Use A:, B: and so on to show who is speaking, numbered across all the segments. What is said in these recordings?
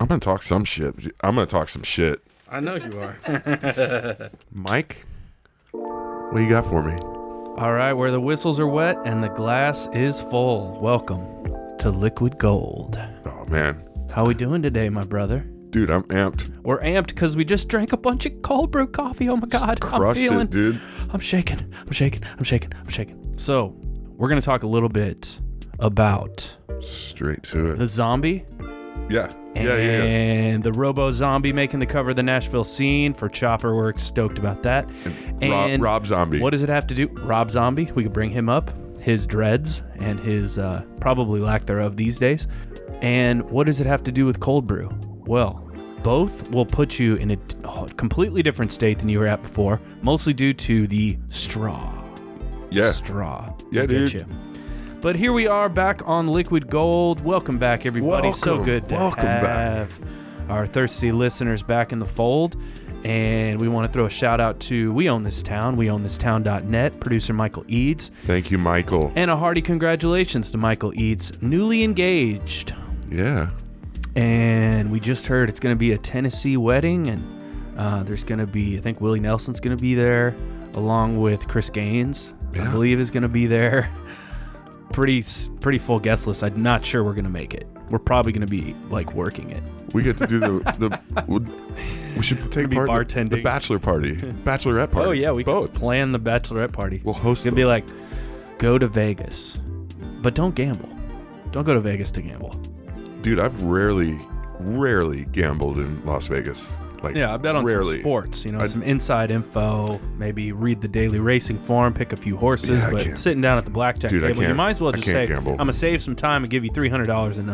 A: I'm gonna talk some shit. I'm gonna talk some shit.
B: I know you are.
A: Mike, what you got for me?
B: All right, where the whistles are wet and the glass is full. Welcome to Liquid Gold.
A: Oh man,
B: How we doing today, my brother?
A: dude, I'm amped.
B: We're amped because we just drank a bunch of cold brew coffee. Oh my god, I'm
A: Crushed
B: feeling,
A: it, dude.
B: I'm shaking, I'm shaking, I'm shaking, I'm shaking. So, we're gonna talk a little bit about
A: Straight to it.
B: the zombie
A: Yeah,
B: and
A: yeah, yeah. yeah.
B: the Robo Zombie making the cover of the Nashville scene for Chopper. We're stoked about that.
A: Rob,
B: And
A: Rob Zombie.
B: What does it have to do? Rob Zombie. We could bring him up. His dreads and his uh, probably lack thereof these days. And what does it have to do with cold brew? Well, both will put you in a oh, completely different state than you were at before, mostly due to the straw.
A: Yeah,
B: Straw.
A: Yeah, dude.
B: you. But here we are back on Liquid Gold. Welcome back, everybody. so good to
A: Welcome back.
B: have our thirsty listeners back in the fold. And we want to throw a shout out to We Own This Town, we own this town.net, producer Michael Eads.
A: thank you, Michael.
B: And a hearty congratulations to Michael Eads, newly engaged.
A: Yeah,
B: And we just heard it's going to be a Tennessee wedding, and uh, there's going to be, I think Willie Nelson's going to be there, along with Chris Gaines, I believe is going to be there. Pretty, pretty full guest list. I'm not sure we're going to make it. We're probably going to be like working it.
A: we get to do the the. We should take
B: be
A: part in the, the bachelor party, bachelorette party.
B: Oh yeah, we
A: both.
B: plan the bachelorette party.
A: We'll host.
B: Gonna be like, go to Vegas, but don't gamble. Don't go to Vegas to gamble.
A: Dude, I've rarely, rarely gambled in Las Vegas. Like,
B: Yeah, I bet on
A: rarely.
B: some sports. You know,
A: I-
B: some inside info. Maybe read the daily racing form, pick a few horses.
A: Yeah,
B: but sitting down at the blackjack
A: Dude,
B: table, you might as well just say,
A: gamble.
B: "I'm gonna save some time and give you three hundred dollars, and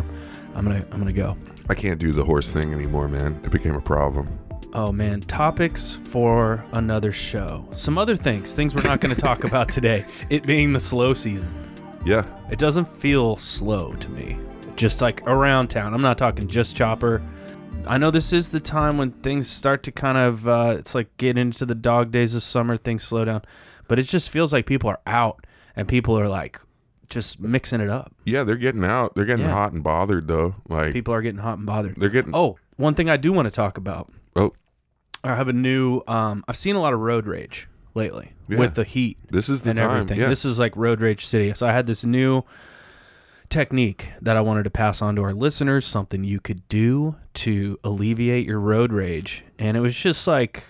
B: I'm gonna I'm gonna go."
A: I can't do the horse thing anymore, man. It became a problem.
B: Oh man, topics for another show. Some other things, things we're not going to talk about today. It being the slow season.
A: Yeah,
B: It doesn't feel slow to me. Just like around town. I'm not talking just chopper. I know this is the time when things start to kind of uh, it's like get into the dog days of summer, things slow down. But it just feels like people are out and people are like just mixing it up.
A: yeah, they're getting out. They're getting
B: Yeah.
A: hot and bothered though. Like
B: People are getting hot and bothered.
A: they're getting.
B: Oh, one thing I do want to talk about.
A: Oh,
B: I have a new um I've seen a lot of road rage lately
A: Yeah.
B: with the heat
A: this is the
B: and
A: time.
B: everything.
A: Yeah,
B: This is like road rage city. So I had this new technique that I wanted to pass on to our listeners, something you could do to alleviate your road rage. And it was just like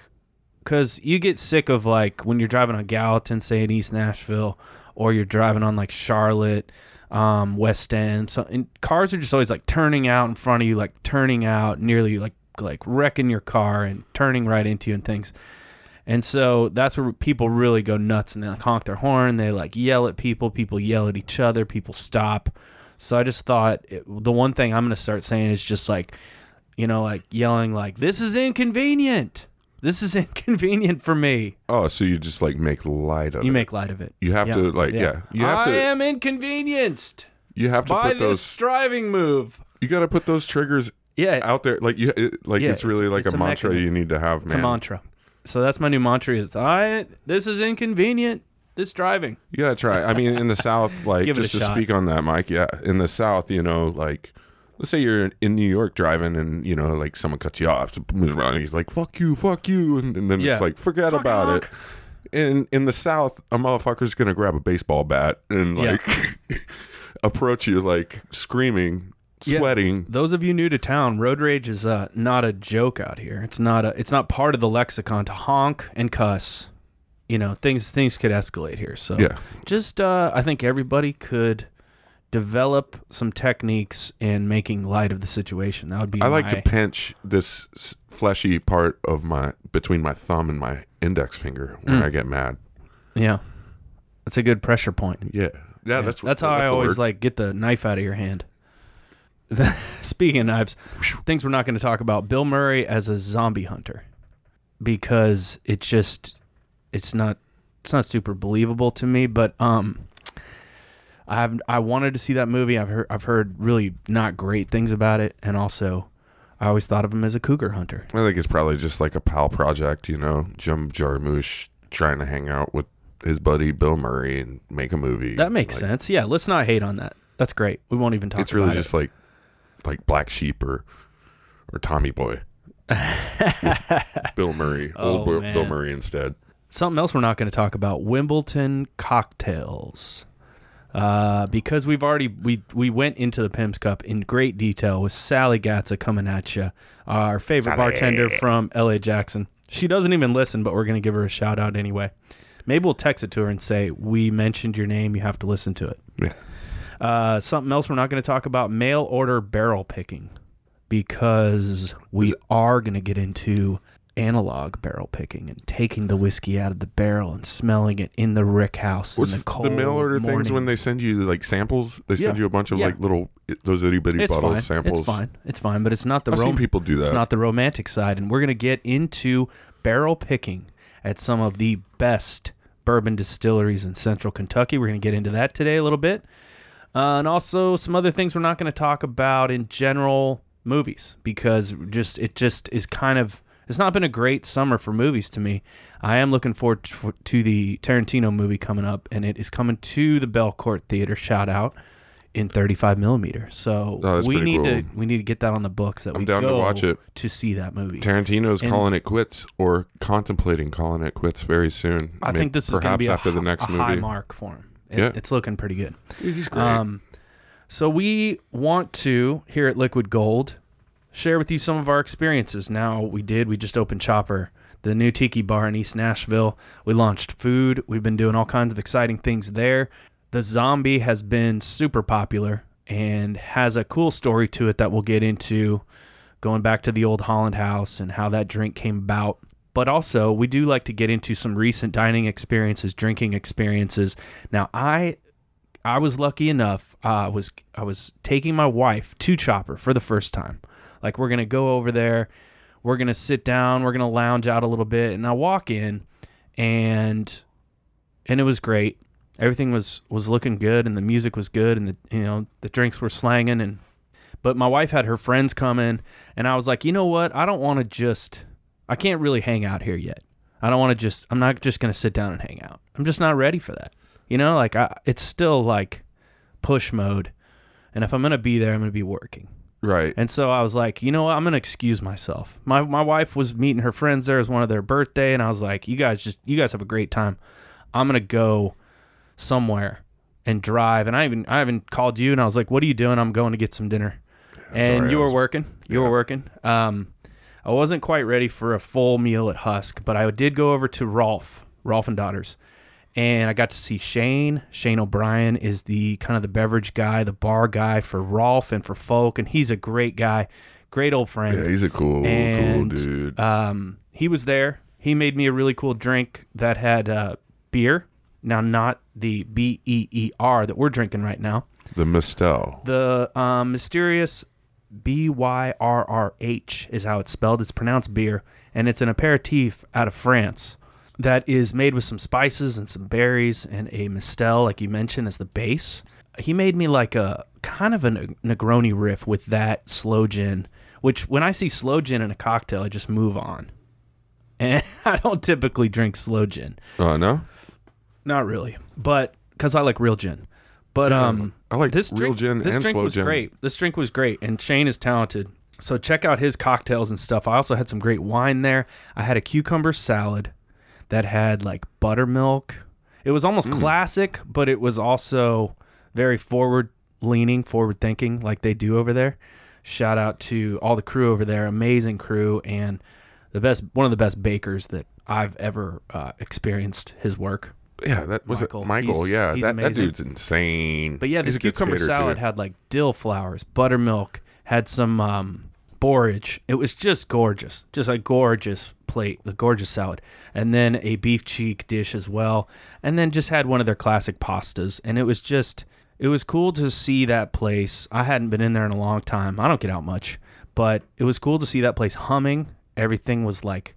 B: cuz you get sick of like when you're driving on Gallatin say in East Nashville or you're driving on like Charlotte um, West End. So and cars are just always like turning out in front of you, like turning out, nearly like like wrecking your car and turning right into you and things. And so that's where people really go nuts and they like honk their horn. They like yell at people. People yell at each other. People stop. So I just thought it, the one thing I'm going to start saying is just like, you know, like yelling like, this is inconvenient. This is inconvenient for me.
A: Oh, so you just like make light of it.
B: You
A: it.
B: make light of it.
A: You have
B: Yeah,
A: to like yeah. You have
B: I
A: to
B: am inconvenienced
A: you have to
B: by
A: put
B: this
A: those
B: driving move.
A: you got to put those triggers
B: Yeah,
A: out there like you it, like
B: Yeah,
A: it's really
B: it's-
A: like
B: it's
A: a,
B: a
A: mantra
B: mechanism.
A: you need to have,
B: it's a
A: man.
B: mantra. So that's my new mantra is I this is inconvenient. This driving.
A: You gotta try. I mean, in the South, like
B: Give it a
A: just to
B: shot.
A: speak on that, Mike. Yeah, in the South, you know, like let's say you're in New York driving, and you know, like someone cuts you off, moves around, and he's like, "Fuck you, fuck you," and, and then
B: Yeah.
A: it's like, forget
B: Honk,
A: about
B: honk.
A: it. In in the South, a motherfucker's gonna grab a baseball bat and
B: Yeah.
A: like approach you like screaming,
B: Yeah.
A: sweating.
B: Those of you new to town, road rage is uh, not a joke out here. It's not a. It's not part of the lexicon to honk and cuss. You know, things things could escalate here. So
A: Yeah.
B: just uh, I think everybody could develop some techniques in making light of the situation. That would be.
A: I like
B: my-
A: to pinch this fleshy part of my between my thumb and my index finger when
B: Mm.
A: I get mad.
B: Yeah, that's a good pressure point.
A: Yeah, yeah, that's
B: that's how I always
A: word.
B: like get the knife out of your hand. Speaking of knives, things we're not going to talk about. Bill Murray as a zombie hunter, because it just it's not it's not super believable to me. But um, I have I wanted to see that movie. I've heard I've heard really not great things about it, and also I always thought of him as a cougar hunter.
A: I think it's probably just like a pal project, you know, Jim Jarmusch trying to hang out with his buddy Bill Murray and make a movie.
B: That makes
A: Like,
B: sense. Yeah, let's not hate on that. That's great. We won't even talk. About it.
A: It's really just like like Black Sheep or or Tommy Boy. Bill Murray,
B: Oh,
A: old Bill. Bill Murray instead.
B: Something else we're not going to talk about: Wimbledon cocktails. Uh, because we've already we we went into the Pimm's Cup in great detail with Sally Gatza coming at you, our favorite
A: Sally.
B: bartender from L.A. Jackson. She doesn't even listen, but we're going to give her a shout out anyway. Maybe we'll text it to her and say we mentioned your name. You have to listen to it.
A: Yeah.
B: Uh, something else we're not going to talk about: mail order barrel picking, because we are going to get into analog barrel picking and taking the whiskey out of the barrel and smelling it in the rick house.
A: What's
B: in the,
A: the, mail order
B: morning.
A: things when they send you like samples? They send
B: Yeah.
A: you a bunch of
B: Yeah.
A: like little those itty bitty
B: It's
A: bottles
B: fine.
A: samples.
B: It's fine. It's fine, but it's not the
A: I've seen
B: rom-
A: people do that.
B: It's not the romantic side, and we're gonna get into barrel picking at some of the best bourbon distilleries in Central Kentucky. We're gonna get into that today a little bit, uh, and also some other things we're not gonna talk about in general movies because just it just is kind of it's not been a great summer for movies to me. I am looking forward to, the Tarantino movie coming up, and it is coming to the Belcourt Theater. Shout out in 35 millimeter. So
A: Oh,
B: we need to we need to get that on the books that
A: I'm
B: we
A: down to watch it.
B: to see that movie.
A: Tarantino's
B: And-
A: calling it quits or contemplating calling it quits very soon.
B: I
A: May-
B: think this is going to be a,
A: after the next
B: a high mark for him. It-
A: Yeah.
B: It's looking pretty good.
A: Dude, he's great.
B: Um, so we want to here at Liquid Gold share with you some of our experiences. Now we did. We just opened Chopper, the new tiki bar in East Nashville. We launched food. We've been doing all kinds of exciting things there. The zombie has been super popular and has a cool story to it that we'll get into going back to the old Holland House and how that drink came about. But also, we do like to get into some recent dining experiences, drinking experiences. Now, I I was lucky enough. Uh, I was I was taking my wife to Chopper for the first time. Like we're gonna go over there, we're gonna sit down, we're gonna lounge out a little bit, and I walk in, and and it was great. Everything was was looking good, and the music was good, and the you know the drinks were slanging, and but my wife had her friends come in, and I was like, you know what? I don't want to just. I can't really hang out here yet. I don't want to just. I'm not just gonna sit down and hang out. I'm just not ready for that. You know, like I, it's still like push mode, and if I'm gonna be there, I'm gonna be working.
A: Right.
B: And so I was like, you know what? I'm gonna excuse myself. My my wife was meeting her friends there as one of their birthday, and I was like, you guys just you guys have a great time. I'm gonna go somewhere and drive. And I even I even called you, and I was like, what are you doing? I'm going to get some dinner. and
A: sorry,
B: you were
A: was-
B: working. You were working. Um, I wasn't quite ready for a full meal at Husk, but I did go over to Rolf, Rolf and Daughters, and I got to see Shane. Shane O'Brien is the kind of the beverage guy, the bar guy for Rolf and for Folk, and he's a great guy, great old friend.
A: yeah, he's a cool,
B: and,
A: cool dude.
B: Um, he was there. He made me a really cool drink that had uh, beer. Now, not the B E E R that we're drinking right now.
A: the Mistel.
B: The um, mysterious B Y R R H is how it's spelled. It's pronounced beer, and it's an aperitif out of France that is made with some spices and some berries and a mistel, like you mentioned, as the base. He made me like a kind of a Negroni riff with that sloe gin, which when I see sloe gin in a cocktail, I just move on. And I don't typically drink sloe gin.
A: Oh no,
B: Not really, but because I like real gin. But um,
A: I like
B: this
A: real
B: drink,
A: gin
B: this
A: and
B: drink
A: slow
B: was
A: gin.
B: great. This drink was great, and Shane is talented. So check out his cocktails and stuff. I also had some great wine there. I had a cucumber salad that had like buttermilk. It was
A: Mm.
B: almost classic, but it was also very forward leaning, forward thinking, like they do over there. Shout out to all the crew over there, amazing crew, and the best, one of the best bakers that I've ever uh, experienced his work.
A: Yeah, that was
B: Michael.
A: it. Michael,
B: He's-
A: yeah,
B: he's
A: that, that dude's insane.
B: But yeah, this cucumber salad had like dill flowers, buttermilk, had some um, borage. It was just gorgeous, just a gorgeous plate, the gorgeous salad, and then a beef cheek dish as well, and then just had one of their classic pastas, and it was just. It was cool to see that place. I hadn't been in there in a long time. I don't get out much, but it was cool to see that place humming. Everything was like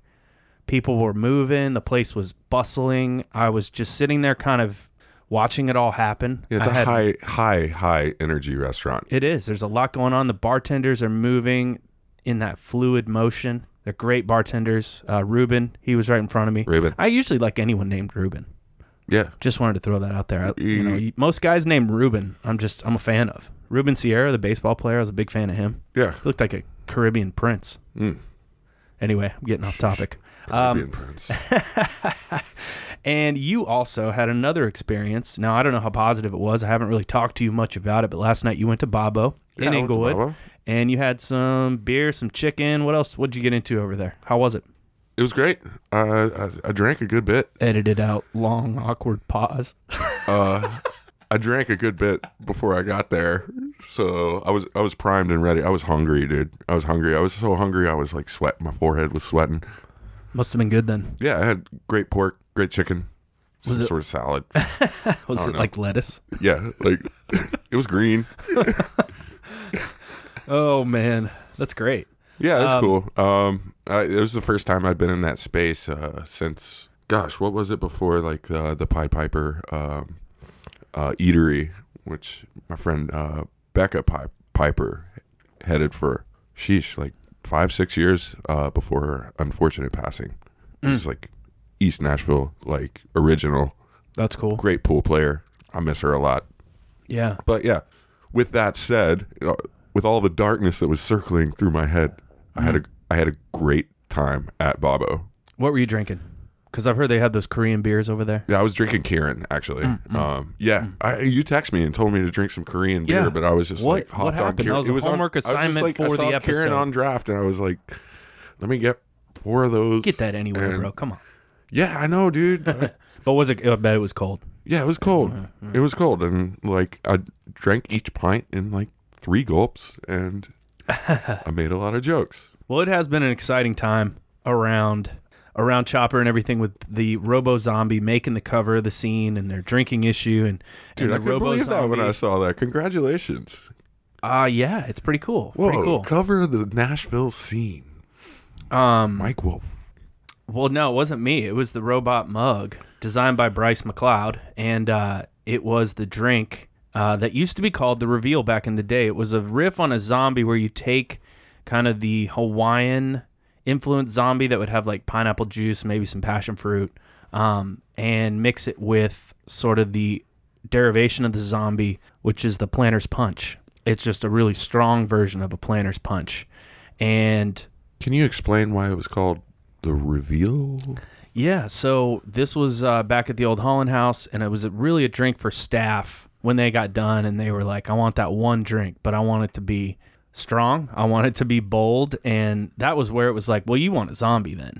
B: people were moving, the place was bustling. I was just sitting there kind of watching it all happen.
A: Yeah, it's
B: I
A: a
B: had-
A: high, high, high energy restaurant.
B: it is. There's a lot going on. The bartenders are moving in that fluid motion. They're great bartenders. Uh, Ruben, he was right in front of me.
A: Ruben.
B: I usually like anyone named Ruben.
A: Yeah,
B: Just wanted to throw that out there. I, you know, most guys named Ruben. I'm just I'm a fan of Ruben Sierra, the baseball player. I was a big fan of him.
A: yeah.
B: He looked like a Caribbean Prince.
A: Mm.
B: Anyway, I'm getting off topic. Um,
A: Caribbean Prince.
B: And you also had another experience. Now, I don't know how positive it was. I haven't really talked to you much about it, but last night you went to Babo
A: Yeah,
B: in Inglewood. And you had some beer, some chicken. What else? What'd you get into over there? How was it?
A: It was great. Uh, I, I drank a good bit.
B: Edited out long, awkward pause.
A: Uh, I drank a good bit before I got there, so I was I was primed and ready. I was hungry, dude. I was hungry. I was so hungry. I was like sweating. My forehead was sweating.
B: Must have been good then.
A: Yeah, I had great pork, great chicken, some
B: Was it-
A: sort of salad.
B: Was it
A: know.
B: like lettuce?
A: yeah, like it was green.
B: Oh, man. That's great.
A: Yeah, it's
B: Um,
A: cool. Um, I, it was the first time I'd been in that space uh, since, gosh, what was it before? Like uh, the Pied Piper um, uh, Eatery, which my friend uh, Becca Pi- Piper headed for. Sheesh, like five, six years uh, before her unfortunate passing. It's like East Nashville, like original,
B: That's cool.
A: great pool player. I miss her a lot.
B: Yeah.
A: But yeah, with that said, you know, with all the darkness that was circling through my head, I had a mm-hmm. I had a great time at Babo.
B: What were you drinking? Because I've heard they had those Korean beers over there.
A: Yeah, I was drinking Kirin actually. Mm, mm. Um, yeah, mm. I, you texted me and told me to drink some Korean beer,
B: Yeah.
A: but I was just
B: What-
A: like hopped
B: what
A: on
B: happened?
A: Kirin.
B: That was a
A: on-
B: homework
A: I was just
B: assignment
A: like, I
B: for the
A: saw
B: episode.
A: Kirin on draft, and I was like, let me get four of those.
B: Get that anywhere,
A: And-
B: bro. Come on.
A: Yeah, I know, dude.
B: But was it? I bet it was cold.
A: yeah, it was cold. It was cold, and like I drank each pint in like three gulps, and I made a lot of jokes.
B: Well, it has been an exciting time around around Chopper and everything with the Robo Zombie making the cover of the scene and their drinking issue and
A: Dude,
B: and
A: I
B: the
A: couldn't
B: Robo
A: believe that when I saw that. Congratulations.
B: Ah, yeah, it's pretty cool.
A: Whoa,
B: Pretty cool.
A: cover the Nashville scene.
B: Um,
A: Mike Wolf.
B: well, no, it wasn't me. It was the robot mug designed by Bryce McLeod, and uh, it was the drink uh, that used to be called the Reveal back in the day. It was a riff on a zombie where you take kind of the Hawaiian influenced zombie that would have like pineapple juice, maybe some passion fruit, um, and mix it with sort of the derivation of the zombie, which is the planter's punch. It's just a really strong version of a planter's punch. And
A: Can you explain why it was called the reveal?
B: Yeah, so this was uh, back at the old Holland House, and it was really a drink for staff when they got done, and they were like, "I want that one drink, but I want it to be strong. I want it to be bold." And that was where it was like, "Well, you want a zombie then?"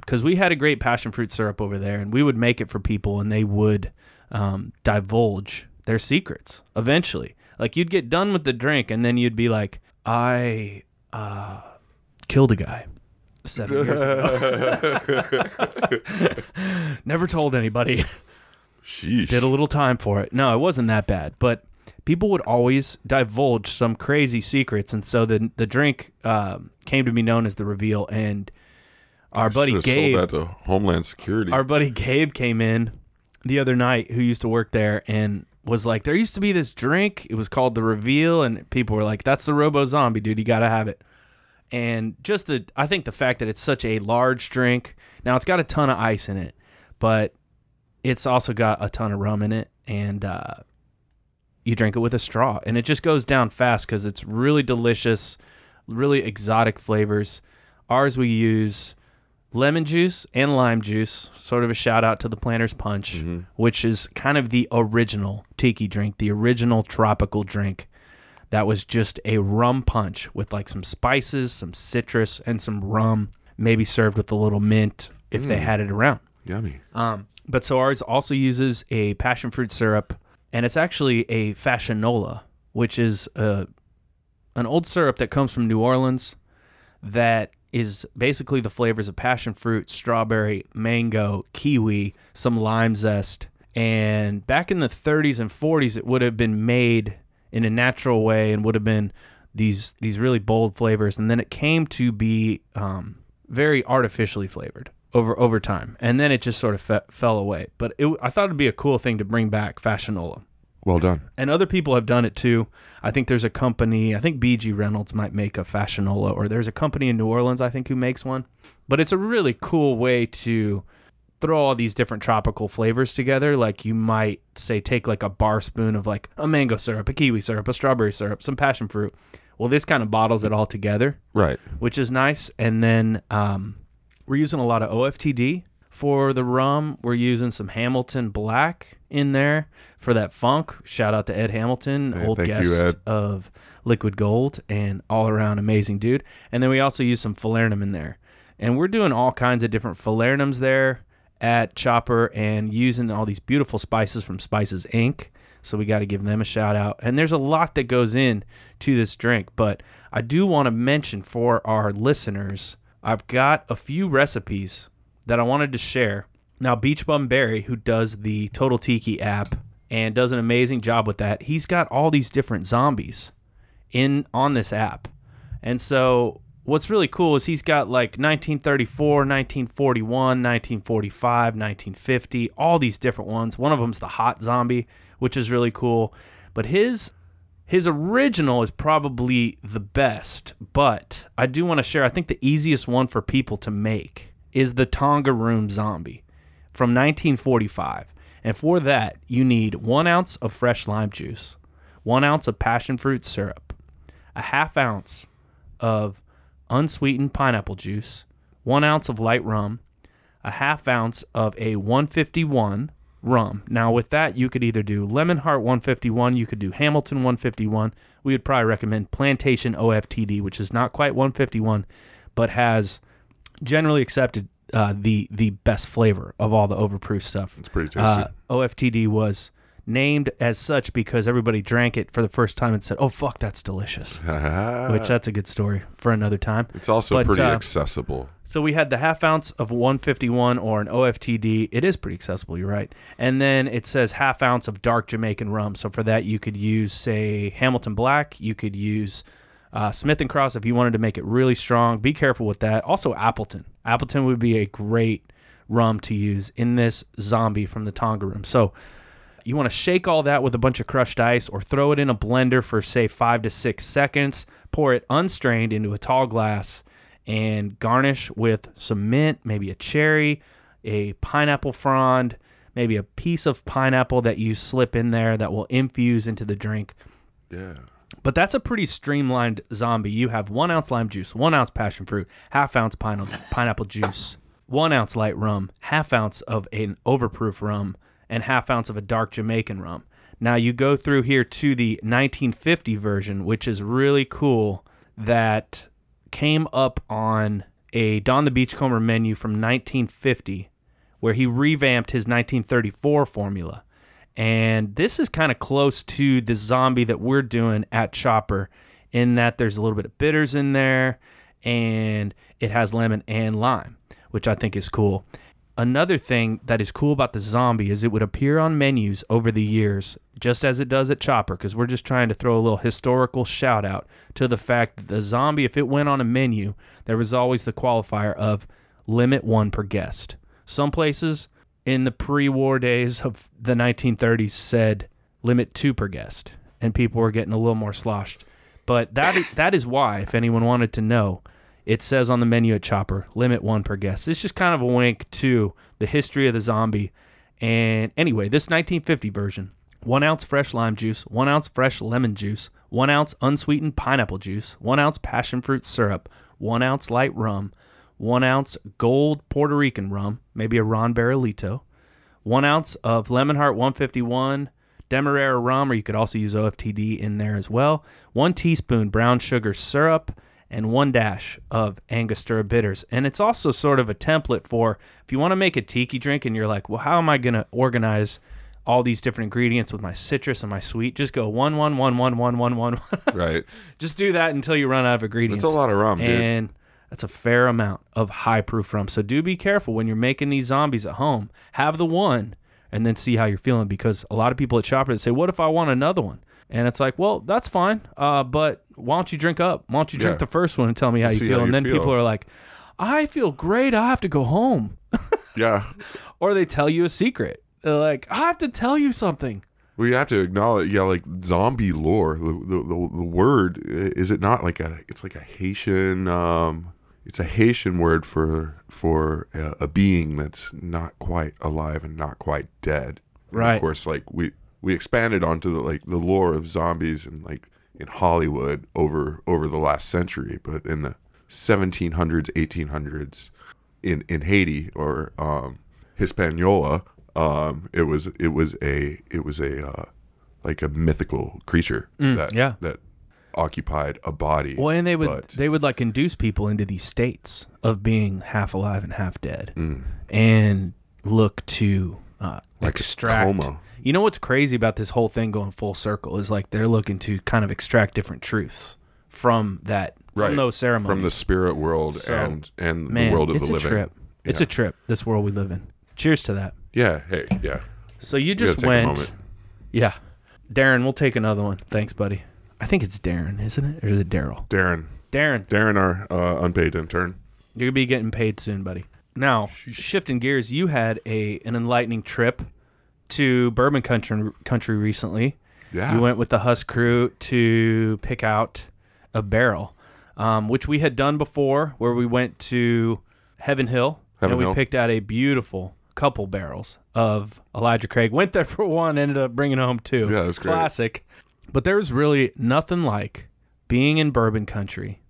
B: Because we had a great passion fruit syrup over there, and we would make it for people, and they would um, divulge their secrets eventually. Like you'd get done with the drink, and then you'd be like, "I uh, killed a guy." Seven years ago. Never told anybody.
A: Sheesh.
B: Did a little time for it. No, it wasn't that bad, but people would always divulge some crazy secrets, and so the the drink um, came to be known as the reveal. And our buddy
A: Should've
B: Gabe,
A: sold that to Homeland Security.
B: our buddy Gabe came in the other night, who used to work there, and was like, "There used to be this drink. It was called the Reveal," and people were like, "That's the Robo Zombie, dude. You gotta have it." And just the, I think the fact that it's such a large drink. Now it's got a ton of ice in it, but it's also got a ton of rum in it, and uh, you drink it with a straw, and it just goes down fast because it's really delicious, really exotic flavors. Ours we use lemon juice and lime juice. Sort of a shout out to the Planter's Punch, which is kind of the original tiki drink, the original tropical drink. That was just a rum punch with like some spices, some citrus, and some rum, maybe served with a little mint if they had it around.
A: Yummy.
B: Um, but so ours also uses a passion fruit syrup, and it's actually a fassionola, which is a, an old syrup that comes from New Orleans that is basically the flavors of passion fruit, strawberry, mango, kiwi, some lime zest. And back in the 30s and 40s, it would have been made in a natural way and would have been these these really bold flavors. And then it came to be um, very artificially flavored over over time, and then it just sort of fe- fell away. But it, I thought it'd be a cool thing to bring back Fassionola,
A: Well done.
B: and other people have done it too. I think there's a company. I think BG Reynolds might make a Fassionola, or there's a company in New Orleans I think who makes one. But it's a really cool way to throw all these different tropical flavors together. Like you might say, take like a bar spoon of like a mango syrup, a kiwi syrup, a strawberry syrup, some passion fruit. Well, this kind of bottles it all together,
A: Right.
B: which is nice. And then um, we're using a lot of OFTD for the rum. We're using some Hamilton Black in there for that funk. Shout out to Ed Hamilton,
A: Yeah,
B: old
A: thank you,
B: guest of Liquid Gold and all around amazing dude. And then we also use some falernum in there. And we're doing all kinds of different falernums there at Chopper and using all these beautiful spices from Spices Inc. So we got to give them a shout out. And there's a lot that goes in to this drink, but I do want to mention for our listeners, I've got a few recipes that I wanted to share. Now, Beach Bum Berry, who does the Total Tiki app and does an amazing job with that, he's got all these different zombies in on this app. And so what's really cool is he's got like 1934, 1941, 1945, 1950, all these different ones. One of them's the hot zombie, which is really cool. But his his original is probably the best, but I do want to share I think the easiest one for people to make is the Tonga Room zombie from 1945. And for that, you need one ounce of fresh lime juice, one ounce of passion fruit syrup, a half ounce of unsweetened pineapple juice, one ounce of light rum, a half ounce of a 151 rum. Now, with that, you could either do Lemon Hart 151, you could do Hamilton 151. We would probably recommend Plantation OFTD, which is not quite 151, but has generally accepted uh, the the best flavor of all the overproof stuff.
A: It's pretty tasty.
B: Uh, OFTD was named as such because everybody drank it for the first time and said, "Oh fuck, that's delicious." Which that's a good story for another time.
A: it's also
B: but,
A: pretty
B: uh,
A: accessible.
B: So we had the half ounce of 151 or an OFTD. It is pretty accessible, you're right. And then it says half ounce of dark Jamaican rum. So for that, you could use, say, Hamilton Black. You could use uh, Smith and Cross if you wanted to make it really strong. Be careful with that. Also, Appleton. Appleton would be a great rum to use in this zombie from the Tonga room. So you want to shake all that with a bunch of crushed ice or throw it in a blender for, say, five to six seconds. Pour it unstrained into a tall glass and garnish with some mint, maybe a cherry, a pineapple frond, maybe a piece of pineapple that you slip in there that will infuse into the drink.
A: Yeah.
B: But that's a pretty streamlined zombie. You have one ounce lime juice, one ounce passion fruit, half ounce pine- pineapple juice, one ounce light rum, half ounce of an overproof rum, and half ounce of a dark Jamaican rum. Now you go through here to the 1950 version, which is really cool. That came up on a Don the Beachcomber menu from 1950, where he revamped his 1934 formula. And this is kind of close to the zombie that we're doing at Chopper, in that there's a little bit of bitters in there and it has lemon and lime, which I think is cool. Another thing that is cool about the zombie is it would appear on menus over the years, just as it does at Chopper, because we're just trying to throw a little historical shout out to the fact that the zombie, if it went on a menu, there was always the qualifier of limit one per guest. Some places in the pre war days of the 1930s said limit two per guest, and people were getting a little more sloshed. But that is, that is why, if anyone wanted to know, it says on the menu at Chopper, limit one per guest. It's just kind of a wink to the history of the zombie. And anyway, this 1950 version one ounce fresh lime juice, one ounce fresh lemon juice, one ounce unsweetened pineapple juice, one ounce passion fruit syrup, one ounce light rum, one ounce gold Puerto Rican rum, maybe a Ron Barrilito, one ounce of Lemon Hart 151 Demerara rum, or you could also use OFTD in there as well, one teaspoon brown sugar syrup, and one dash of Angostura bitters. And it's also sort of a template for if you want to make a tiki drink and you're like, well, how am I going to organize all these different ingredients with my citrus and my sweet? Just go one, one, one, one, one, one, one.
A: Right.
B: Just do that until you run out of ingredients.
A: It's a lot of rum, dude.
B: And that's a fair amount of high proof rum. So do be careful when you're making these zombies at home. Have the one and then see how you're feeling because a lot of people at Chopper say, What if I want another one? And it's like, well, that's fine. Uh, but why don't you drink up? Why don't you drink
A: Yeah.
B: the first one and tell me how you
A: See
B: feel?
A: how
B: and
A: you
B: then
A: feel.
B: people are like, I feel great. I have to go home.
A: Yeah.
B: Or they tell you a secret. They're like, I have to tell you something.
A: We have to acknowledge, yeah, like zombie lore. The, the, the, the word is it not like a? It's like a Haitian. Um, it's a Haitian word for for a, a being that's not quite alive and not quite dead. And
B: Right.
A: Of course, like we we expanded onto the like the lore of zombies and like in Hollywood over over the last century, but in the 1700s, 1800s, in in Haiti or um, Hispaniola, um, it was it was a it was a uh, like a mythical creature that
B: Mm, yeah.
A: that occupied a body.
B: Well, and they would
A: but-
B: they would like induce people into these states of being half alive and half dead,
A: Mm.
B: and look to uh,
A: Like
B: extract. You know what's crazy about this whole thing going full circle is like they're looking to kind of extract different truths from that
A: right.
B: from those ceremonies.
A: from the spirit world
B: So,
A: and and
B: Man,
A: the world of the living.
B: it's a trip. It's a trip. This world we live in. Cheers to that.
A: Yeah. Hey. Yeah.
B: So you just went. Yeah, Darren, we'll take another one. Thanks, buddy. I think it's Darren, isn't it, or is it Daryl?
A: Darren.
B: Darren,
A: Darren, our uh, unpaid intern.
B: You're gonna be getting paid soon, buddy. Now, shifting gears, you had a an enlightening trip to bourbon country country recently.
A: Yeah.
B: You went with the Husk crew to pick out a barrel, um, which we had done before, where we went to Heaven Hill
A: Heaven
B: and we
A: Hill.
B: picked out a beautiful couple barrels of Elijah Craig. Went there for one, ended up bringing home two.
A: Yeah, that's great.
B: Classic. But there's really nothing like being in bourbon country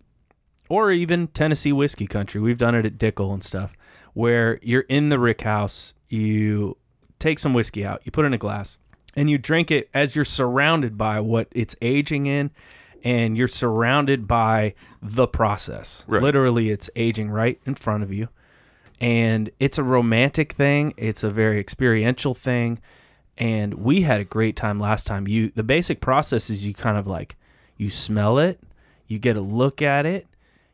B: or even Tennessee whiskey country. We've done it at Dickel and stuff, where you're in the rick house, you take some whiskey out, you put it in a glass, and you drink it as you're surrounded by what it's aging in, and you're surrounded by the process.
A: Right.
B: Literally, it's aging right in front of you. And it's a romantic thing, it's a very experiential thing. And we had a great time last time. You the basic process is you kind of like you smell it, you get a look at it,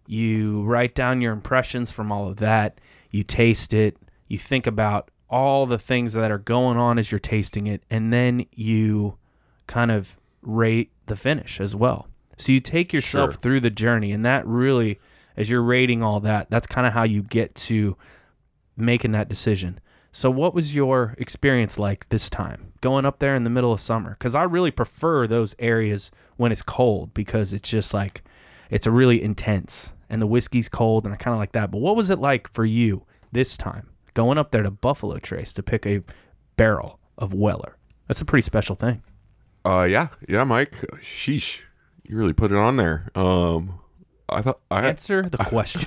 B: you write down your impressions from all of that, you taste it, you think about all the things that are going on as you're tasting it, and then you kind of rate the finish as well. So you take yourself
A: Sure.
B: through the journey, and that really, as you're rating all that, that's kind of how you get to making that decision. So, what was your experience like this time going up there in the middle of summer? Because I really prefer those areas when it's cold because it's just like it's a really intense and the whiskey's cold and I kind of like that. But what was it like for you this time going up there to Buffalo Trace to pick a barrel of Weller? That's a pretty special thing.
A: Uh, yeah, yeah, Mike. Sheesh, you really put it on there. Um, I thought I
B: Answer the question.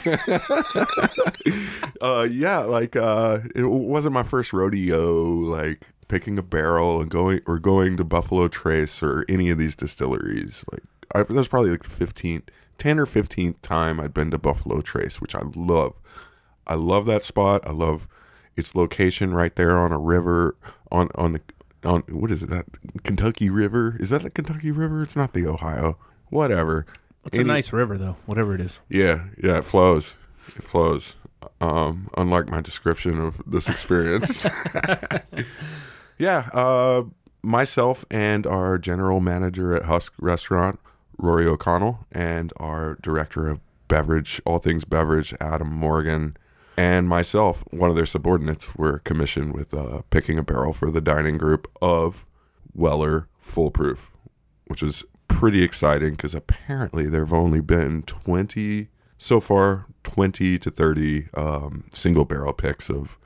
A: uh yeah like uh it wasn't my first rodeo like picking a barrel and going or going to buffalo trace or any of these distilleries like I, that was probably like the 15th 10 or 15th time i'd been to buffalo trace which i love i love that spot i love its location right there on a river on on the on what is it that kentucky river is that the kentucky river it's not the ohio whatever
B: It's a nice river, though, whatever it is.
A: yeah, yeah, it flows. It flows. Um, unlike my description of this experience. yeah, uh, myself and our general manager at Husk Restaurant, Rory O'Connell, and our director of beverage, all things beverage, Adam Morgan, and myself, one of their subordinates, were commissioned with uh, picking a barrel for the dining group of Weller Full Proof, which is pretty exciting because apparently there have only been 20 so far 20 to 30 um, single barrel picks of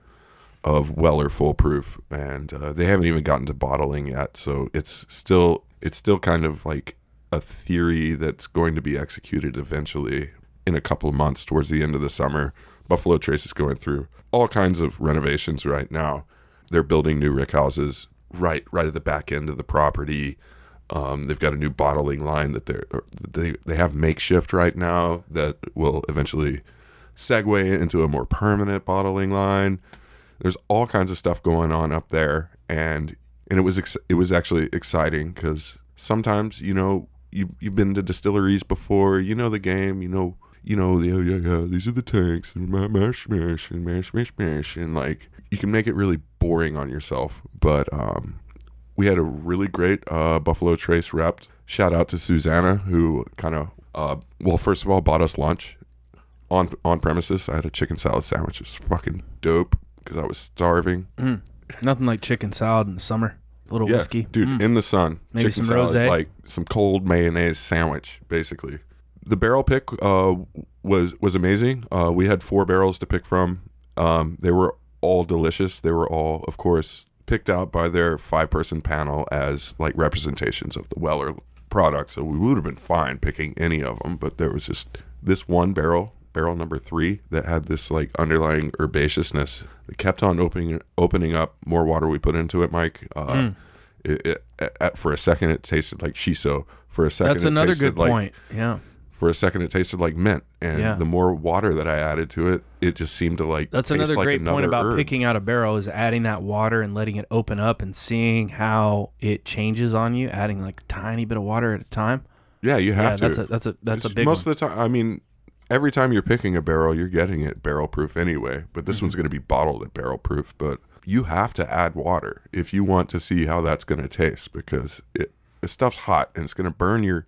A: of Weller full proof and uh, they haven't even gotten to bottling yet so it's still it's still kind of like a theory that's going to be executed eventually in a couple of months towards the end of the summer. Buffalo Trace is going through all kinds of renovations right now. They're building new rick houses right right at the back end of the property. Um, they've got a new bottling line that they're they they have makeshift right now that will eventually segue into a more permanent bottling line. There's all kinds of stuff going on up there, and and it was ex- it was actually exciting because sometimes you know you you've been to distilleries before, you know the game, you know you know yeah yeah yeah these are the tanks and mash mash and mash mash mash and like you can make it really boring on yourself, but um we had a really great uh, Buffalo Trace rep. Shout out to Susanna, who kind of, uh, well, first of all, bought us lunch on on premises. I had a chicken salad sandwich. It was fucking dope because I was starving.
B: Nothing like chicken salad in the summer. A little
A: Yeah,
B: whiskey.
A: dude,
B: Mm.
A: in the sun,
B: Maybe some
A: salad,
B: rosé.
A: like some cold mayonnaise sandwich, basically. The barrel pick uh, was was amazing. Uh, we had four barrels to pick from. Um, they were all delicious. They were all, of course, picked out by their five person panel as like representations of the Weller product, so we would have been fine picking any of them. But there was just this one barrel, barrel number three, that had this like underlying herbaceousness. It kept on opening opening up. More water we put into it, Mike. Uh,
B: Hmm.
A: it, it, at, for a second, it tasted like shiso. For a second,
B: That's another good
A: like,
B: point. Yeah.
A: For a second, it tasted like mint, and
B: Yeah.
A: the more water that I added to it, it just seemed to like.
B: That's another
A: like
B: great point about
A: herb.
B: picking out a barrel is adding that water and letting it open up and seeing how it changes on you, adding like a tiny bit of water at a time.
A: Yeah, you have
B: yeah,
A: to.
B: that's a that's a that's a big
A: most
B: one.
A: of the time. I mean, every time you're picking a barrel, you're getting it barrel proof anyway. But
B: Mm-hmm.
A: this one's going to be bottled at barrel proof. But you have to add water if you want to see how that's going to taste because it the stuff's hot and it's going to burn your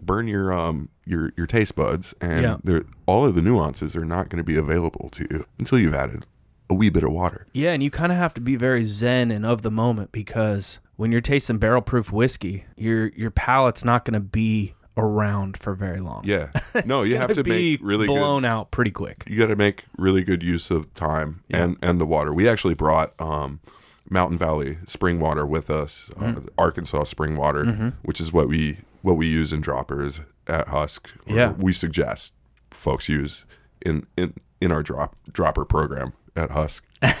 A: burn your um your your taste buds and
B: Yeah.
A: there all of the nuances are not going to be available to you until you've added a wee bit of water.
B: Yeah, and you kind of have to be very zen and of the moment because when you're tasting barrel proof whiskey, your your palate's not going to be around for very long.
A: Yeah. No, you have
B: gonna be
A: make really good
B: blown out pretty quick.
A: you got to make really good use of time
B: Yeah.
A: and and the water. We actually brought um, Mountain Valley spring water with us, uh,
B: Mm-hmm.
A: the Arkansas spring water, which is what we what we use in droppers at Husk.
B: Yeah.
A: we suggest folks use in in in our drop dropper program at Husk.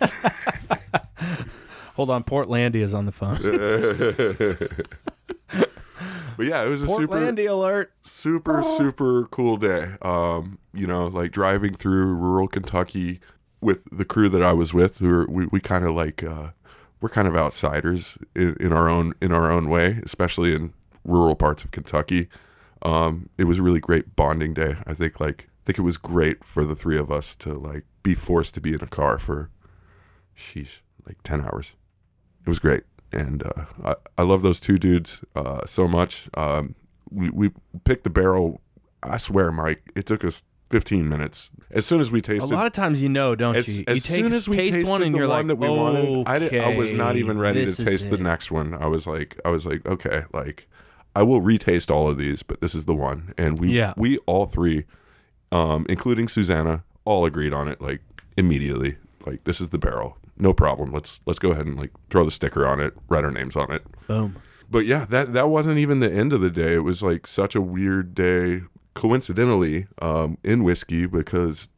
B: Hold on, Portlandia is on the phone.
A: But yeah, it was a super
B: Portlandia alert.
A: super super cool day. Um you know like driving through rural kentucky with the crew that i was with who are, we, we kind of like uh we're kind of outsiders in, in our own in our own way especially in rural parts of kentucky. Um it was a really great bonding day. I think like i think it was great for the three of us to like be forced to be in a car for sheesh like 10 hours. It was great and uh, I, I love those two dudes uh, so much. Um, we, we picked the barrel i swear mike it took us 15 minutes. As soon as we tasted, A
B: lot of times you know, don't
A: as,
B: you?
A: as
B: you take,
A: soon as we
B: taste
A: tasted
B: one and
A: the
B: you're
A: one
B: like,
A: that we wanted I, did, I was not even ready to taste the next one. I was like i was like okay like i will retaste all of these but this is the one. And we
B: Yeah.
A: we all three um, including susanna all agreed on it like immediately. Like this is the barrel no problem let's let's go ahead and like throw the sticker on it write our names on it
B: Boom.
A: but yeah, that that wasn't even the end of the day. It was like such a weird day, coincidentally, um, in whiskey because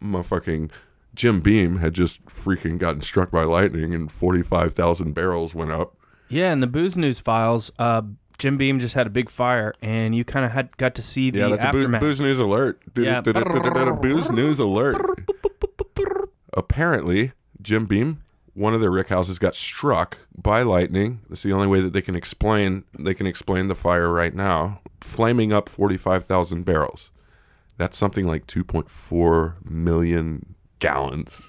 A: my fucking Jim Beam had just freaking gotten struck by lightning and forty five thousand barrels went up.
B: Yeah, in the booze news files, uh, Jim Beam just had a big fire, and you kind of had got to see the
A: Yeah, that's a boo-
B: aftermath.
A: booze news alert.
B: Yeah.
A: Booze news alert. Apparently, Jim Beam, one of their rick houses, got struck by lightning. That's the only way that they can explain. They can explain the fire right now, flaming up forty five thousand barrels. That's something like two point four million gallons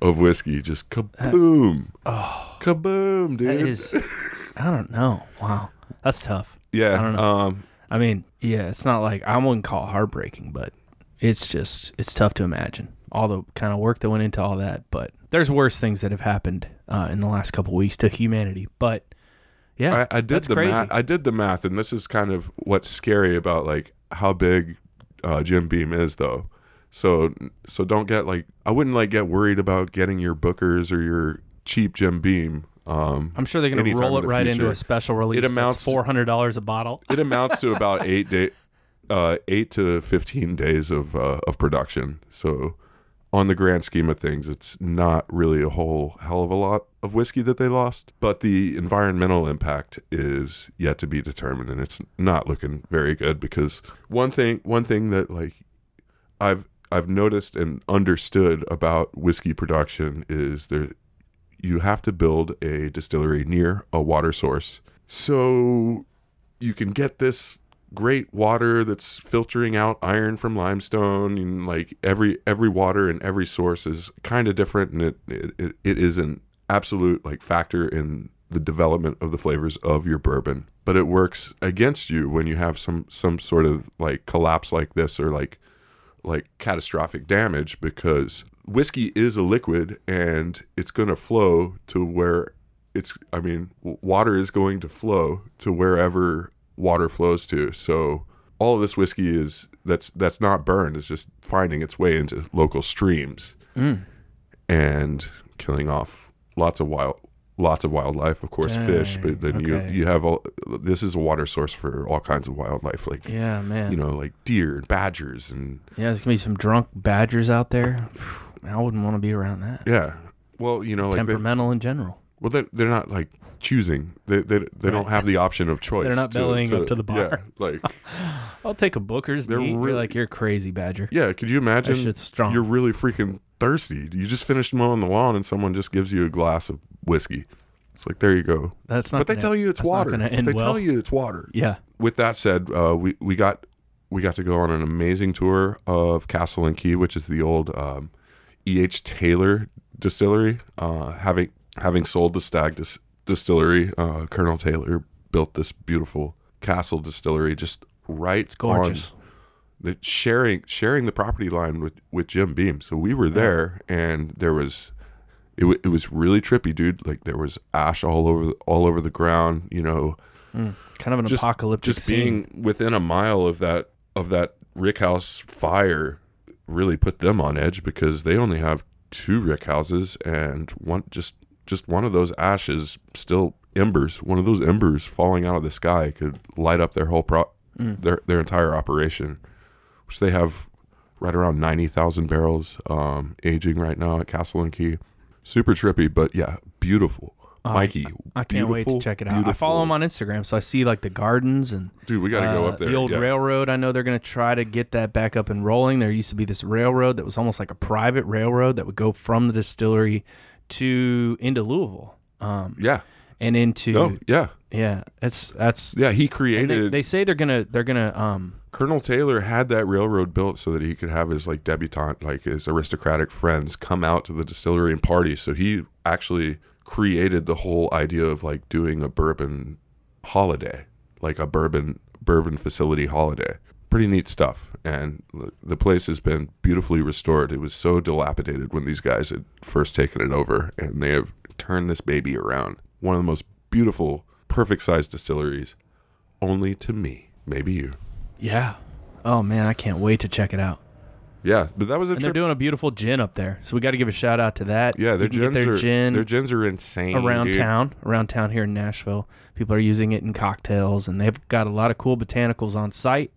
A: of whiskey. Just kaboom!
B: oh,
A: kaboom, dude.
B: that is. I don't know. Wow, that's tough.
A: yeah.
B: I don't know.
A: Um,
B: I mean, yeah, it's not like I wouldn't call it heartbreaking, but it's just it's tough to imagine all the kind of work that went into all that. But there's worse things that have happened uh, in the last couple weeks to humanity. But yeah,
A: I, I did the
B: crazy.
A: math. I did the math, and this is kind of what's scary about like how big uh, Jim Beam is, though. So so don't get like I wouldn't like get worried about getting your Bookers or your cheap Jim Beam. Um,
B: I'm sure they're gonna roll it
A: the
B: right into a special release.
A: It amounts to-
B: four hundred dollars a bottle.
A: it amounts to about eight day, uh, eight to fifteen days of uh, of production. So on the grand scheme of things, it's not really a whole hell of a lot of whiskey that they lost. But the environmental impact is yet to be determined, and it's not looking very good. Because one thing, one thing that like I've I've noticed and understood about whiskey production is there you have to build a distillery near a water source. So you can get this great water that's filtering out iron from limestone and like every every water and every source is kind of different and it, it it is an absolute like factor in the development of the flavors of your bourbon. But it works against you when you have some some sort of like collapse like this or like like catastrophic damage because whiskey is a liquid and it's going to flow to where it's i mean water is going to flow to wherever water flows to so all of this whiskey is that's that's not burned is just finding its way into local streams
B: Mm.
A: and killing off lots of wild lots of wildlife, of course, fish, but then
B: okay.
A: you you have all. This is a water source for all kinds of wildlife, like
B: Yeah, man.
A: you know, like deer and badgers and
B: yeah, there's gonna be some drunk badgers out there. I wouldn't want to be around that.
A: yeah. Well, you know, like they,
B: Temperamental in general.
A: Well, they they're not like choosing. They they, they don't have the option of choice.
B: They're not bellying up to the bar.
A: Yeah, like
B: I'll take a Booker's.
A: They're
B: They're
A: really-
B: like you're crazy badger.
A: yeah. Could you imagine?
B: shit's strong.
A: You're really freaking thirsty. You just finished mowing the lawn and someone just gives you a glass of whiskey. It's like there you go.
B: That's not.
A: but they
B: gonna-
A: tell you it's
B: that's not
A: water.
B: gonna end
A: they
B: well.
A: tell you it's water.
B: Yeah.
A: With that said, uh, we we got we got to go on an amazing tour of Castle and Key, which is the old um, E. H. Taylor distillery. Uh, having having sold the Stagg dis- distillery, uh, Colonel Taylor built this beautiful Castle distillery just right
B: Gorgeous.
A: on the sharing sharing the property line with with Jim Beam. So we were there, and there was it, w- it was really trippy, dude. Like there was ash all over the, all over the ground. You know,
B: Kind of an
A: just-
B: apocalyptic
A: just
B: scene.
A: being within a mile of that of that rick house fire really put them on edge because they only have two rick houses and one just just one of those ashes still embers one of those embers falling out of the sky could light up their whole pro
B: Mm.
A: their their entire operation which they have right around 90,000 barrels um aging right now at Castle and Key super trippy but yeah beautiful
B: Oh,
A: Mikey
B: I can't wait to check it out. I follow him on Instagram, so I see like the gardens and
A: dude we got to go
B: uh,
A: up there
B: The old
A: yeah.
B: railroad. I know they're going to try to get that back up and rolling. There used to be this railroad that was almost like a private railroad that would go from the distillery to into Louisville, um,
A: yeah
B: and into
A: no yeah
B: yeah. It's that's
A: Yeah, he created.
B: they, they say they're gonna they're gonna um
A: Colonel Taylor had that railroad built so that he could have his like debutante, like his aristocratic friends, come out to the distillery and party. So he actually created the whole idea of like doing a bourbon holiday, like a bourbon bourbon facility holiday. Pretty neat stuff. And the place has been beautifully restored. It was so dilapidated when these guys had first taken it over, and they have turned this baby around. One of the most beautiful, perfect sized distilleries, only to me, maybe you.
B: yeah. Oh man, I can't wait to check it out.
A: Yeah, but that was a
B: And they're doing a beautiful gin up there, so we got to give a shout out to that.
A: yeah, their
B: You can get
A: gins
B: their
A: are
B: gin
A: their gins are insane
B: around
A: dude.
B: town, around town here in Nashville. People are using it in cocktails, and they've got a lot of cool botanicals on site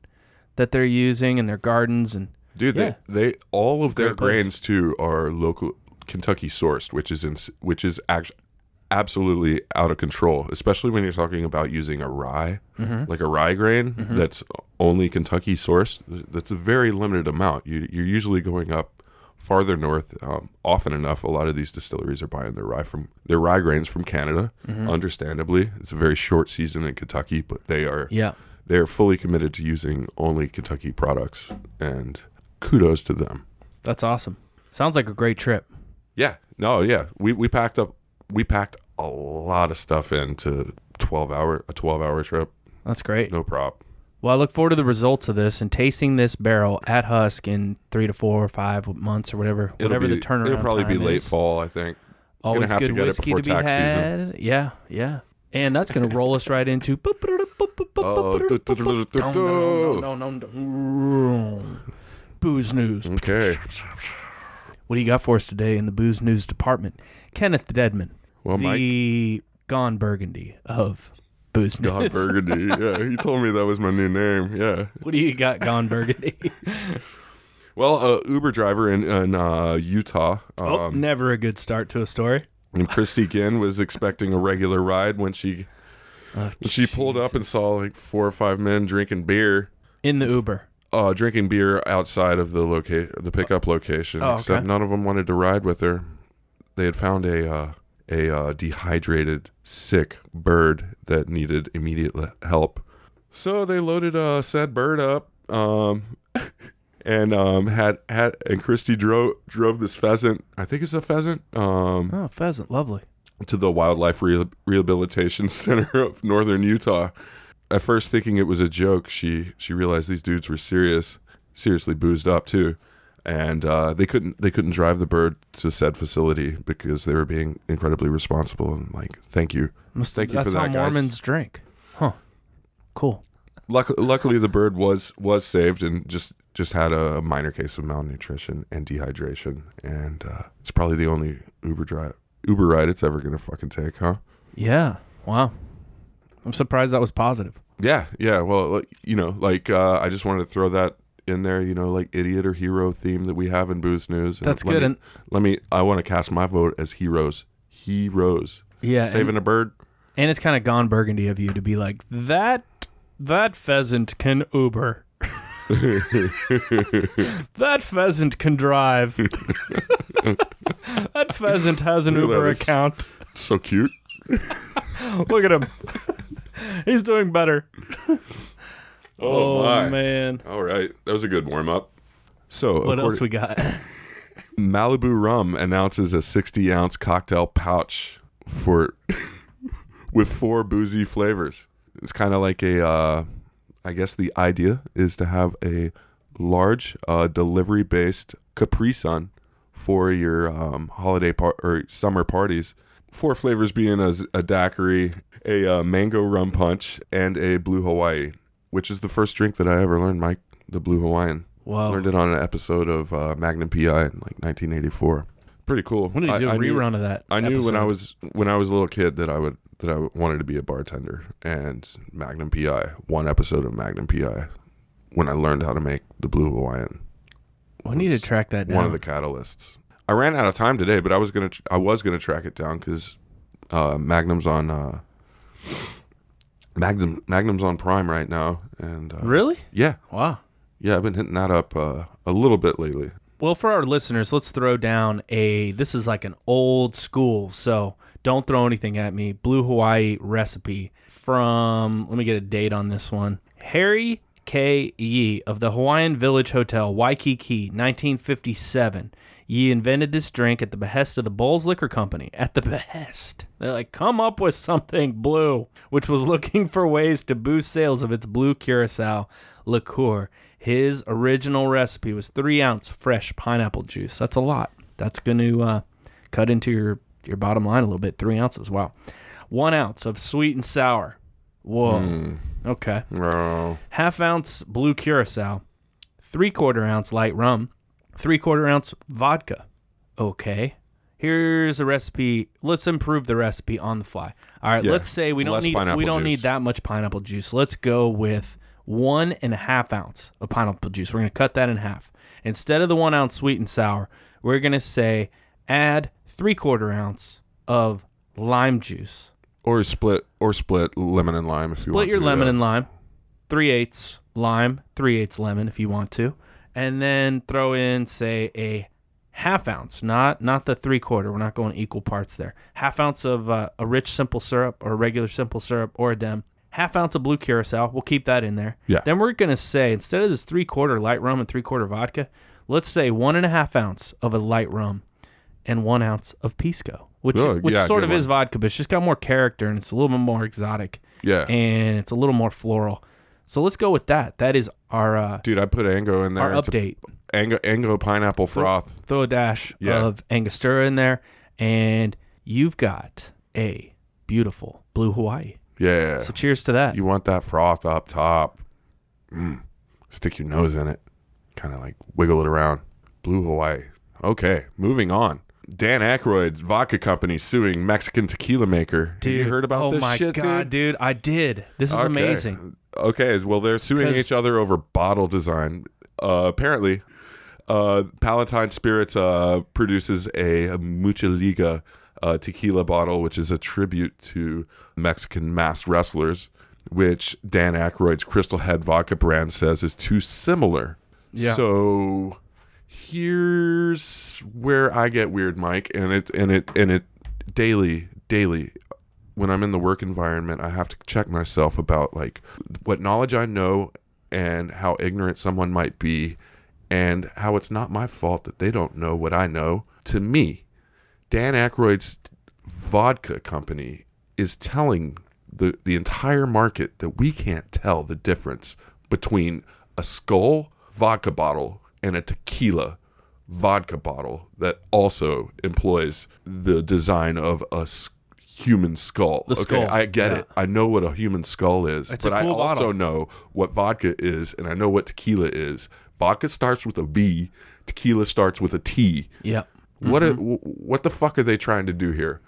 B: that they're using in their gardens. And
A: Dude,
B: Yeah.
A: they they all of
B: It's a
A: their
B: great place.
A: grains too are local Kentucky sourced, which is in, which is actually absolutely out of control, especially when you're talking about using a rye,
B: Mm-hmm.
A: like a rye grain that's only Kentucky sourced. That's a very limited amount. You, you're usually going up farther north. Um, often enough, a lot of these distilleries are buying their rye from their rye grains from Canada.
B: Mm-hmm.
A: Understandably, it's a very short season in Kentucky, but they are
B: yeah,
A: they're fully committed to using only Kentucky products, and kudos to them.
B: that's awesome. Sounds like a great trip.
A: Yeah, no, yeah, we we packed up, we packed a lot of stuff into twelve hour a twelve hour trip,
B: That's great.
A: no prop.
B: Well, I look forward to the results of this and tasting this barrel at Husk in three to four or five months or whatever,
A: It'll
B: whatever
A: be,
B: the turnaround.
A: It'll probably be late
B: is.
A: fall, I think.
B: Always
A: have to
B: good
A: get it
B: whiskey
A: before
B: to be
A: tax season.
B: Yeah, yeah. And that's gonna roll us right into.
A: Oh, du-
B: No, no, no, no, no. Booze news.
A: Okay,
B: What do you got for us today in the booze news department? Kenneth Dedman,
A: well, Mike
B: the Gone Burgundy of booze news.
A: Burgundy. Yeah, he told me that was my new name. Yeah.
B: What do you got, Gone Burgundy?
A: Well, a Uber driver in, in uh, Utah.
B: oh,
A: Um,
B: never a good start to a story.
A: and Christy Ginn was expecting a regular ride when she
B: Oh,
A: when she pulled up and
B: Jesus.
A: saw like four or five men drinking beer.
B: in the Uber.
A: uh, drinking beer outside of the loca- the pickup location.
B: Oh,
A: Except
B: okay.
A: none of them wanted to ride with her. They had found a uh, a uh, dehydrated, sick bird that needed immediate le- help. So they loaded uh, said bird up, um, and um, had had and Christy drove drove this pheasant. I think it's a pheasant. Um,
B: Oh, pheasant, lovely.
A: To the Wildlife Re- Rehabilitation Center of Northern Utah. At first, thinking it was a joke, she she realized these dudes were serious, seriously boozed up too, and uh, they couldn't they couldn't drive the bird to said facility because they were being incredibly responsible and like, thank you.
B: Must,
A: Thank you for that, That's
B: how
A: guys.
B: Mormons drink. Huh. Cool.
A: Luck- luckily, the bird was was saved and just just had a minor case of malnutrition and dehydration, and uh, it's probably the only Uber drive Uber ride it's ever gonna fucking take, huh?
B: Yeah. Wow. I'm surprised that was positive.
A: Yeah, yeah. Well, you know, like uh, I just wanted to throw that in there. You know, like idiot or hero theme that we have in Booze News. And
B: That's
A: let
B: good.
A: Me,
B: And
A: let me. I want to cast my vote as heroes. Heroes.
B: yeah,
A: Saving
B: and,
A: a bird.
B: and it's kind of gone burgundy of you to be like that. That pheasant can Uber. that pheasant can drive. that pheasant has an Uber account.
A: so cute.
B: Look at him. He's doing better.
A: Oh, my.
B: man.
A: All right, that was a good warm up. So,
B: What else we got?
A: Malibu Rum announces a 60 ounce cocktail pouch for with four boozy flavors. It's kind of like a, uh, I guess the idea is to have a large uh, delivery based Capri Sun for your um, holiday par- or summer parties. Four flavors being a, a daiquiri, a uh, mango rum punch, and a blue Hawaii, which is the first drink that I ever learned, Mike. The blue Hawaiian.
B: Wow.
A: Learned it on an episode of uh, Magnum PI in like 1984. Pretty cool.
B: When did you
A: I-
B: do a
A: I knew-
B: rerun of that?
A: I knew when I was when I was a little kid that I would that I wanted to be a bartender, and Magnum PI, one episode of Magnum PI, when I learned how to make the Blue Hawaiian,
B: We need to track that down.
A: one of the catalysts. I ran out of time today, but I was gonna tr- I was gonna track it down because uh, Magnum's on uh, Magnum Magnum's on Prime right now, and uh,
B: really?
A: yeah,
B: Wow.
A: yeah, I've been hitting that up uh, a little bit lately.
B: Well, for our listeners, let's throw down a. This is like an old school, so don't throw anything at me. Blue Hawaii recipe from. Let me get a date on this one. Harry K. Yee of the Hawaiian Village Hotel, Waikiki, 1957. Yee invented this drink at the behest of the Bols Liquor Company. At the behest. They're like, come up with something blue, which was looking for ways to boost sales of its blue curacao liqueur. His original recipe was three ounce fresh pineapple juice. That's a lot. That's going to uh, cut into your, your bottom line a little bit. Three ounces. Wow. One ounce of sweet and sour. Whoa. Okay
A: Oh,
B: half ounce blue curacao, three quarter ounce light rum, three quarter ounce vodka. Okay. Here's a recipe. Let's improve the recipe on the fly. All right.
A: Yeah,
B: Let's say we don't
A: less
B: need we don't need that much pineapple juice. Let's go with one and a half ounce of pineapple juice. We're gonna cut that in half. Instead of the one ounce sweet and sour, we're gonna say add three quarter ounce of lime juice.
A: or split or split lemon and lime if you want
B: Split your
A: to do
B: lemon
A: that.
B: and lime, three eighths lime, three eighths lemon if you want to, and then throw in say a half ounce, not not the three quarter. We're not going equal parts there. Half ounce of uh, a rich simple syrup or regular simple syrup or a dem. Half ounce of blue curacao. We'll keep that in there.
A: Yeah.
B: Then we're gonna say instead of this three quarter light rum and three quarter vodka, let's say one and a half ounce of a light rum and one ounce of pisco, which
A: Oh,
B: which
A: yeah,
B: sort
A: good
B: of is vodka, but it's just got more character and it's a little bit more exotic
A: Yeah,
B: and it's a little more floral. So let's go with that. That is our uh,
A: dude, I put Ango in there.
B: our update.
A: Ango, Ango pineapple froth.
B: Throw a dash
A: Yeah.
B: of Angostura in there, and you've got a beautiful blue Hawaii.
A: Yeah,
B: So cheers to that.
A: you want that froth up top. Mm. Stick your nose in it, kind of like wiggle it around. Blue Hawaii. Okay, moving on. Dan Aykroyd's vodka company suing Mexican tequila maker. Have you heard about this?
B: oh
A: this
B: my
A: shit,
B: god,
A: dude?
B: dude? I did. This is
A: Okay.
B: amazing.
A: Okay, well, they're suing each other over bottle design. Uh, apparently, uh, Palatine Spirits uh, produces a Mucha Liga uh, tequila bottle, which is a tribute to Mexican masked wrestlers, which Dan Aykroyd's Crystal Head vodka brand says is too similar.
B: Yeah.
A: So here's where I get weird, Mike, and it and it and it daily, daily when I'm in the work environment, I have to check myself about like what knowledge I know and how ignorant someone might be and how it's not my fault that they don't know what I know. To me, Dan Aykroyd's vodka company is telling the the entire market that we can't tell the difference between a skull vodka bottle and a tequila vodka bottle that also employs the design of a human skull.
B: The skull,
A: Okay, I get
B: yeah.
A: it. I know what a human skull is,
B: It's
A: but
B: a
A: I
B: cool
A: also
B: bottle.
A: know what vodka is and I know what tequila is. Vodka starts with a V, tequila starts with a T.
B: Yep.
A: What
B: Mm-hmm.
A: a, what the fuck are they trying to do here?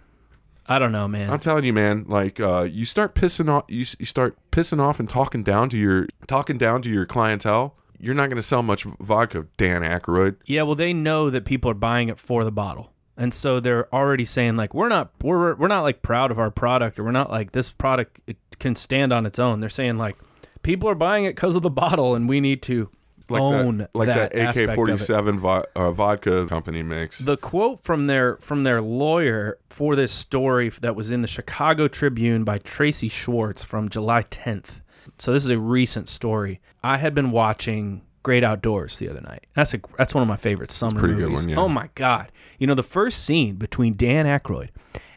B: I don't know, man.
A: I'm telling you, man. Like, uh, you start pissing off, you, you start pissing off and talking down to your talking down to your clientele. You're not going to sell much vodka, Dan Aykroyd.
B: Yeah, well, they know that people are buying it for the bottle, and so they're already saying like, we're not, we're we're not like proud of our product, or we're not like this product it can stand on its own. They're saying like, people are buying it because of the bottle, and we need to
A: Like
B: own
A: that, like that,
B: of it.
A: AK-47 vo- uh, vodka company makes.
B: The quote from their from their lawyer for this story that was in the Chicago Tribune by Tracy Schwartz from July 10th. So this is a recent story. I had been watching Great Outdoors the other night. That's a that's one of my favorite summer movies.
A: one, yeah.
B: Oh my god! You know the first scene between Dan Aykroyd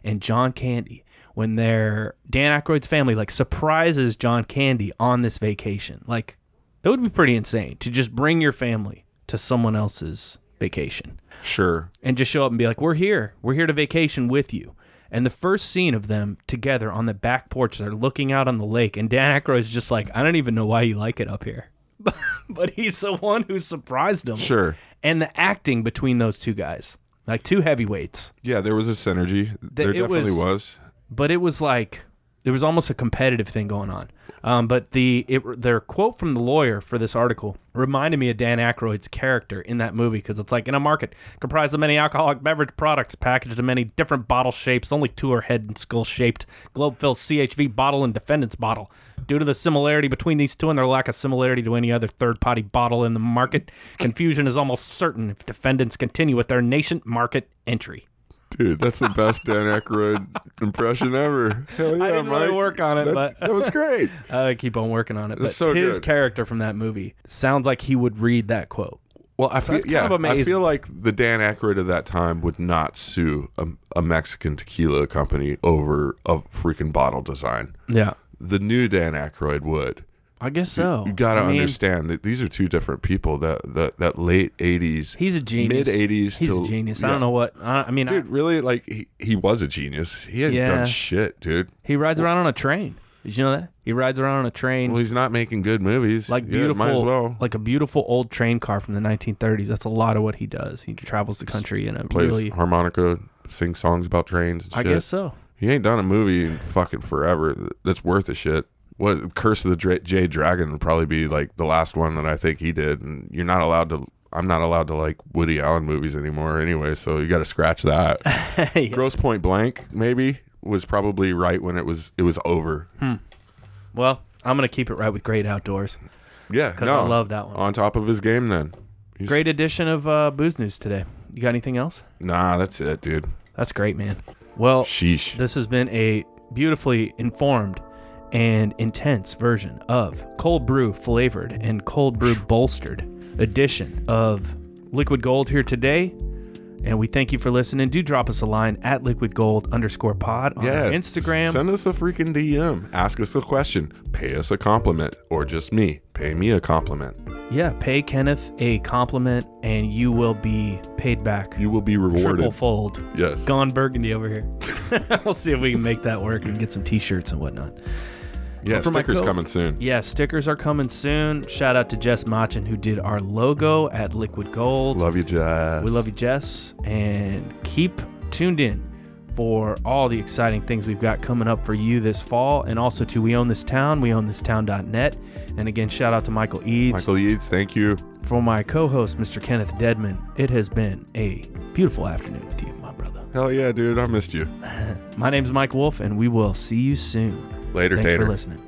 B: and John Candy when their Dan Aykroyd's family like surprises John Candy on this vacation. Like it would be pretty insane to just bring your family to someone else's vacation
A: sure.
B: and just show up and be like, "We're here. We're here to vacation with you." And the first scene of them together on the back porch, they're looking out on the lake, and Dan Aykroyd's just like, "I don't even know why you like it up here," but he's the one who surprised him.
A: Sure.
B: And the acting between those two guys, like two heavyweights,
A: Yeah, there was a synergy. there
B: it
A: definitely
B: was-
A: was.
B: but it was like there was almost a competitive thing going on. Um, but the it, their quote from the lawyer for this article reminded me of Dan Aykroyd's character in that movie because it's like in a market comprised of many alcoholic beverage products packaged in many different bottle shapes, only two are head and skull shaped. Globefill's CHV bottle and defendant's bottle. Due to the similarity between these two and their lack of similarity to any other third party bottle in the market, confusion is almost certain if defendants continue with their nascent market entry.
A: Dude, that's the best Dan Aykroyd impression ever. Hell yeah,
B: I didn't really work on it,
A: that,
B: but
A: that was great.
B: I keep on working on it. But
A: so
B: his
A: good.
B: character from that movie sounds like he would read that quote.
A: Well, I feel
B: that's kind
A: yeah, I feel like the Dan Aykroyd of that time would not sue a, a Mexican tequila company over a freaking bottle design.
B: Yeah.
A: The new Dan Aykroyd would.
B: I guess so.
A: You got to
B: I mean,
A: understand that these are two different people. That that that late '80s,
B: He's a genius.
A: mid '80s.
B: He's
A: to,
B: a genius. I don't know what. I, I mean, I-
A: dude. Really, like he, he was a genius. He hadn't
B: Yeah.
A: done shit, dude.
B: he rides around on a train. Did you know that? He rides around on a train.
A: Well, he's not making good movies.
B: like
A: Yeah,
B: beautiful,
A: as well.
B: like a beautiful old train car from the 1930s. That's a lot of what he does. He travels the country in a
A: Plays
B: really.
A: harmonica, sings songs about trains. And
B: I guess so.
A: He ain't done a movie in fucking forever that's worth a shit. What Curse of the Dra- Jade Dragon would probably be like the last one that I think he did, and you're not allowed to. I'm not allowed to like Woody Allen movies anymore, anyway. So you got to scratch that.
B: Yeah.
A: Grosse Pointe Blank maybe was probably right when it was it was over.
B: Well, I'm gonna keep it right with Great Outdoors
A: Yeah,
B: because
A: no,
B: I love that one.
A: on top of his game. Then He's-
B: Great edition of uh, Booze News today. You got anything else?
A: Nah, that's it, dude.
B: That's great, man. Well,
A: Sheesh.
B: This has been a beautifully informed and intense version of cold brew flavored and cold brew bolstered edition of Liquid Gold here today. And we thank you for listening. Do drop us a line at liquid gold underscore pod on
A: yeah,
B: Instagram.
A: Send us a freaking DM. Ask us a question. Pay us a compliment, or just me. Pay me a compliment.
B: yeah, pay Kenneth a compliment and you will be paid back
A: You will be rewarded.
B: triple fold.
A: Yes.
B: Gone Burgundy over here. we'll see if we can make that work and get some t shirts and whatnot.
A: Yeah,
B: for
A: stickers
B: co-
A: coming soon.
B: Yeah, stickers are coming soon. Shout out to Jess Machin who did our logo at Liquid Gold.
A: Love you, Jess.
B: we love you, Jess, and keep tuned in for all the exciting things we've got coming up for you this fall, and also to We Own This Town, weownthistown.net. And again, shout out to Michael Eads
A: Michael Yeats, thank you.
B: for my co-host, Mr. Kenneth Deadman. It has been a beautiful afternoon with you, my brother.
A: Hell yeah, dude. I missed you.
B: My name's Mike Wolf, and we will see you soon.
A: Later,
B: Thanks
A: Tater.
B: for listening.